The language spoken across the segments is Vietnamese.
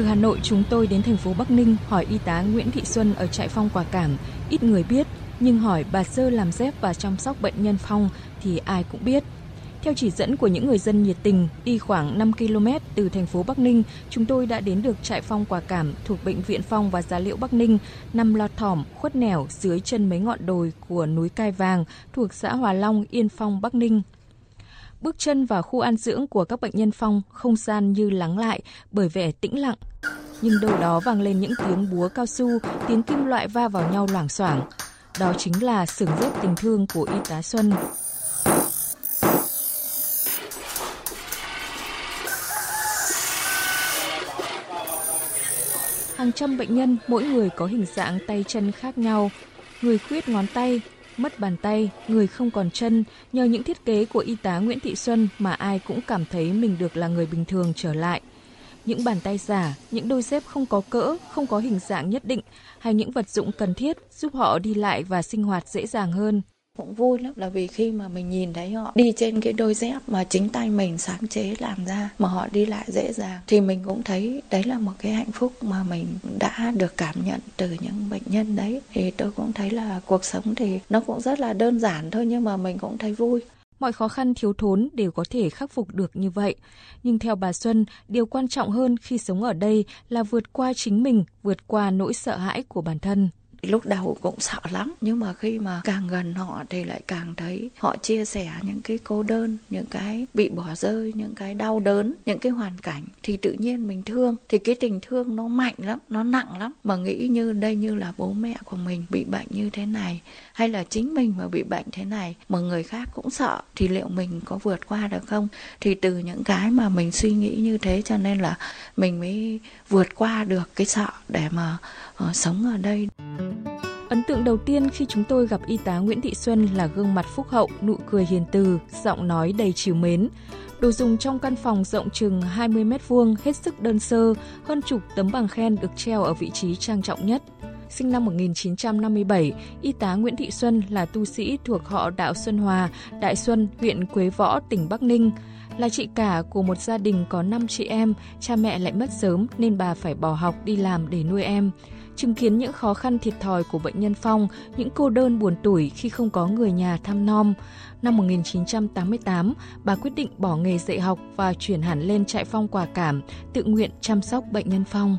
Từ Hà Nội chúng tôi đến thành phố Bắc Ninh hỏi y tá Nguyễn Thị Xuân ở trại phong quả cảm, ít người biết, nhưng hỏi bà Sơ làm dép và chăm sóc bệnh nhân phong thì ai cũng biết. Theo chỉ dẫn của những người dân nhiệt tình, đi khoảng 5 km từ thành phố Bắc Ninh, chúng tôi đã đến được trại phong quả cảm thuộc Bệnh viện Phong và Giá liễu Bắc Ninh, nằm lọt thỏm, khuất nẻo dưới chân mấy ngọn đồi của núi Cai Vàng thuộc xã Hòa Long, Yên Phong, Bắc Ninh. Bước chân vào khu an dưỡng của các bệnh nhân phong, không gian như lắng lại bởi vẻ tĩnh lặng. Nhưng đâu đó vang lên những tiếng búa cao su, tiếng kim loại va vào nhau loảng xoảng. Đó chính là sừng rết tình thương của y tá Xuân. Hàng trăm bệnh nhân, mỗi người có hình dạng tay chân khác nhau. Người khuyết ngón tay, mất bàn tay, người không còn chân, nhờ những thiết kế của y tá Nguyễn Thị Xuân mà ai cũng cảm thấy mình được là người bình thường trở lại. Những bàn tay giả, những đôi dép không có cỡ, không có hình dạng nhất định, hay những vật dụng cần thiết giúp họ đi lại và sinh hoạt dễ dàng hơn cũng vui lắm là vì khi mà mình nhìn thấy họ đi trên cái đôi dép mà chính tay mình sáng chế làm ra mà họ đi lại dễ dàng thì mình cũng thấy đấy là một cái hạnh phúc mà mình đã được cảm nhận từ những bệnh nhân đấy. Thì tôi cũng thấy là cuộc sống thì nó cũng rất là đơn giản thôi nhưng mà mình cũng thấy vui. Mọi khó khăn thiếu thốn đều có thể khắc phục được như vậy. Nhưng theo bà Xuân, điều quan trọng hơn khi sống ở đây là vượt qua chính mình, vượt qua nỗi sợ hãi của bản thân lúc đầu cũng sợ lắm nhưng mà khi mà càng gần họ thì lại càng thấy họ chia sẻ những cái cô đơn những cái bị bỏ rơi những cái đau đớn những cái hoàn cảnh thì tự nhiên mình thương. Thì cái tình thương nó mạnh lắm nó nặng lắm. Mà nghĩ như đây như là bố mẹ của mình bị bệnh như thế này hay là chính mình mà bị bệnh thế này mà người khác cũng sợ thì liệu mình có vượt qua được không? Thì từ những cái mà mình suy nghĩ như thế cho nên là mình mới vượt qua được cái sợ để mà uh, sống ở đây. Ấn tượng đầu tiên khi chúng tôi gặp y tá Nguyễn Thị Xuân là gương mặt phúc hậu, nụ cười hiền từ, giọng nói đầy chiều mến. Đồ dùng trong căn phòng rộng chừng 20 mét vuông hết sức đơn sơ, hơn chục tấm bằng khen được treo ở vị trí trang trọng nhất. Sinh năm 1957, y tá Nguyễn Thị Xuân là tu sĩ thuộc họ Đạo Xuân Hòa, Đại Xuân, huyện Quế Võ, tỉnh Bắc Ninh. Là chị cả của một gia đình có 5 chị em, cha mẹ lại mất sớm nên bà phải bỏ học đi làm để nuôi em chứng kiến những khó khăn thiệt thòi của bệnh nhân Phong, những cô đơn buồn tủi khi không có người nhà thăm nom. Năm 1988, bà quyết định bỏ nghề dạy học và chuyển hẳn lên trại phong quả cảm, tự nguyện chăm sóc bệnh nhân Phong.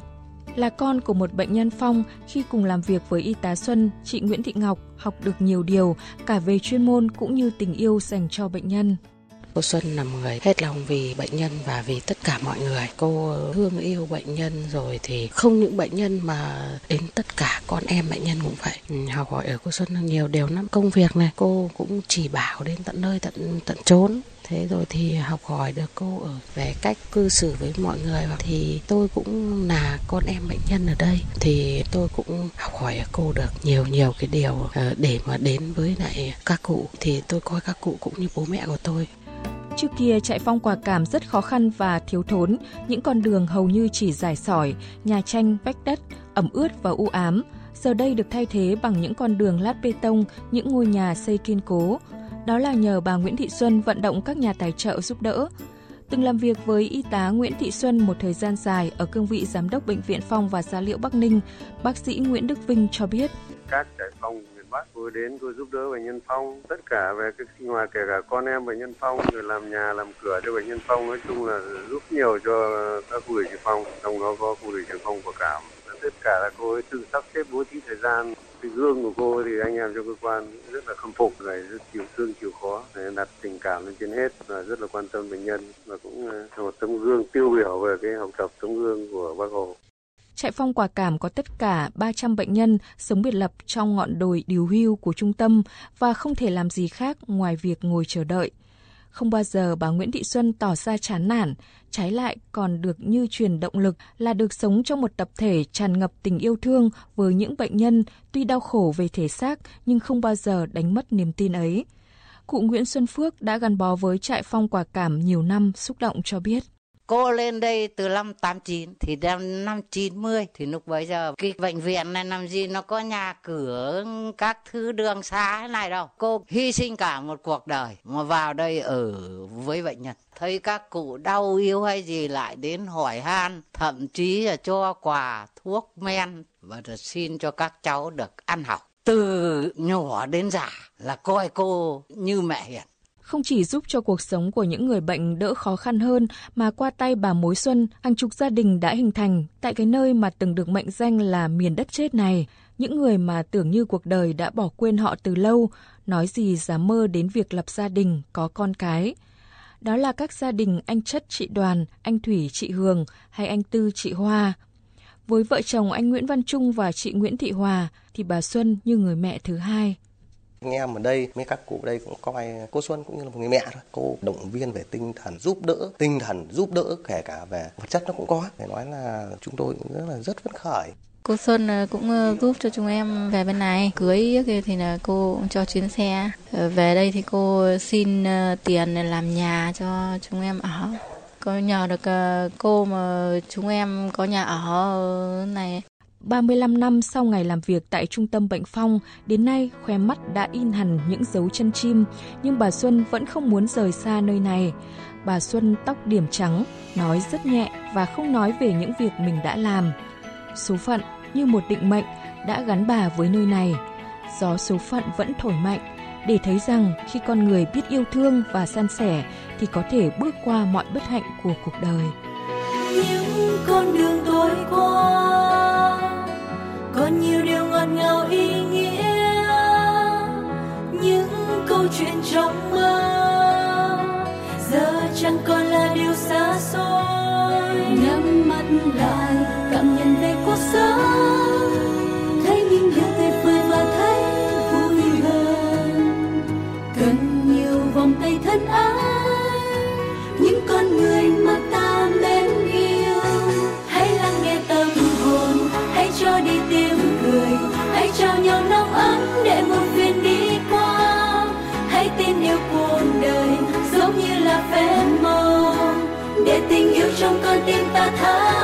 Là con của một bệnh nhân Phong, khi cùng làm việc với y tá Xuân, chị Nguyễn Thị Ngọc học được nhiều điều, cả về chuyên môn cũng như tình yêu dành cho bệnh nhân. Cô Xuân là một người hết lòng vì bệnh nhân và vì tất cả mọi người. Cô thương yêu bệnh nhân rồi thì không những bệnh nhân mà đến tất cả con em bệnh nhân cũng vậy. Ừ, học hỏi ở cô Xuân nhiều điều lắm. Công việc này cô cũng chỉ bảo đến tận nơi tận tận chốn thế rồi thì học hỏi được cô ở về cách cư xử với mọi người thì tôi cũng là con em bệnh nhân ở đây thì tôi cũng học hỏi ở cô được nhiều nhiều cái điều ờ, để mà đến với lại các cụ thì tôi coi các cụ cũng như bố mẹ của tôi Trước kia chạy phong quả cảm rất khó khăn và thiếu thốn, những con đường hầu như chỉ dài sỏi, nhà tranh, vách đất, ẩm ướt và u ám. Giờ đây được thay thế bằng những con đường lát bê tông, những ngôi nhà xây kiên cố. Đó là nhờ bà Nguyễn Thị Xuân vận động các nhà tài trợ giúp đỡ. Từng làm việc với y tá Nguyễn Thị Xuân một thời gian dài ở cương vị giám đốc bệnh viện Phong và Gia Liễu Bắc Ninh, bác sĩ Nguyễn Đức Vinh cho biết. Các trại phong bác vừa đến vừa giúp đỡ bệnh nhân phong. Tất cả về cái sinh hoạt, kể cả con em bệnh nhân phong, rồi làm nhà, làm cửa cho bệnh nhân phong. Nói chung là giúp nhiều cho các khu điều trị phong, trong đó có khu điều trị phong của cảm. Tất cả là cô ấy tự sắp xếp bố trí thời gian. Cái gương của cô thì anh em trong cơ quan rất là khâm phục, rồi rất chịu thương, chịu khó đặt tình cảm lên trên hết và rất là quan tâm bệnh nhân. Và cũng là một tấm gương tiêu biểu về cái học tập tấm gương của bác hồ. Trại phong quả cảm có tất cả 300 bệnh nhân sống biệt lập trong ngọn đồi điều hưu của trung tâm và không thể làm gì khác ngoài việc ngồi chờ đợi. Không bao giờ bà Nguyễn Thị Xuân tỏ ra chán nản, trái lại còn được như truyền động lực là được sống trong một tập thể tràn ngập tình yêu thương với những bệnh nhân tuy đau khổ về thể xác nhưng không bao giờ đánh mất niềm tin ấy. Cụ Nguyễn Xuân Phước đã gắn bó với trại phong quả cảm nhiều năm xúc động cho biết cô lên đây từ năm 89 thì năm năm 90 thì lúc bấy giờ cái bệnh viện này làm gì nó có nhà cửa, các thứ đường xá này đâu. Cô hy sinh cả một cuộc đời mà vào đây ở với bệnh nhân. Thấy các cụ đau yếu hay gì lại đến hỏi han, thậm chí là cho quà, thuốc men, và xin cho các cháu được ăn học. Từ nhỏ đến già là coi cô như mẹ hiền không chỉ giúp cho cuộc sống của những người bệnh đỡ khó khăn hơn mà qua tay bà Mối Xuân, hàng chục gia đình đã hình thành tại cái nơi mà từng được mệnh danh là miền đất chết này. Những người mà tưởng như cuộc đời đã bỏ quên họ từ lâu, nói gì dám mơ đến việc lập gia đình, có con cái. Đó là các gia đình anh Chất chị Đoàn, anh Thủy chị Hường hay anh Tư chị Hoa. Với vợ chồng anh Nguyễn Văn Trung và chị Nguyễn Thị Hòa thì bà Xuân như người mẹ thứ hai. Anh em ở đây, mấy các cụ ở đây cũng coi cô Xuân cũng như là một người mẹ thôi. Cô động viên về tinh thần, giúp đỡ, tinh thần giúp đỡ kể cả về vật chất nó cũng có. Phải nói là chúng tôi cũng rất là rất phấn khởi. Cô Xuân ờ, cũng ờ, giúp cho chúng em về bên này. Cưới thì là cô cũng cho chuyến xe. Ờ, về đây thì cô xin tiền làm nhà cho chúng em ở. Có nhờ được cô mà chúng em có nhà ở này. 35 năm sau ngày làm việc tại trung tâm bệnh phong, đến nay khoe mắt đã in hẳn những dấu chân chim, nhưng bà Xuân vẫn không muốn rời xa nơi này. Bà Xuân tóc điểm trắng, nói rất nhẹ và không nói về những việc mình đã làm. Số phận như một định mệnh đã gắn bà với nơi này. Gió số phận vẫn thổi mạnh để thấy rằng khi con người biết yêu thương và san sẻ thì có thể bước qua mọi bất hạnh của cuộc đời. Những con đường tôi qua còn nhiều điều ngọt ngào ý nghĩa, những câu chuyện trong mơ. Giờ chẳng còn là điều xa xôi. Nhắm mắt lại, cảm nhận về cuộc sống. Con tim ta thắm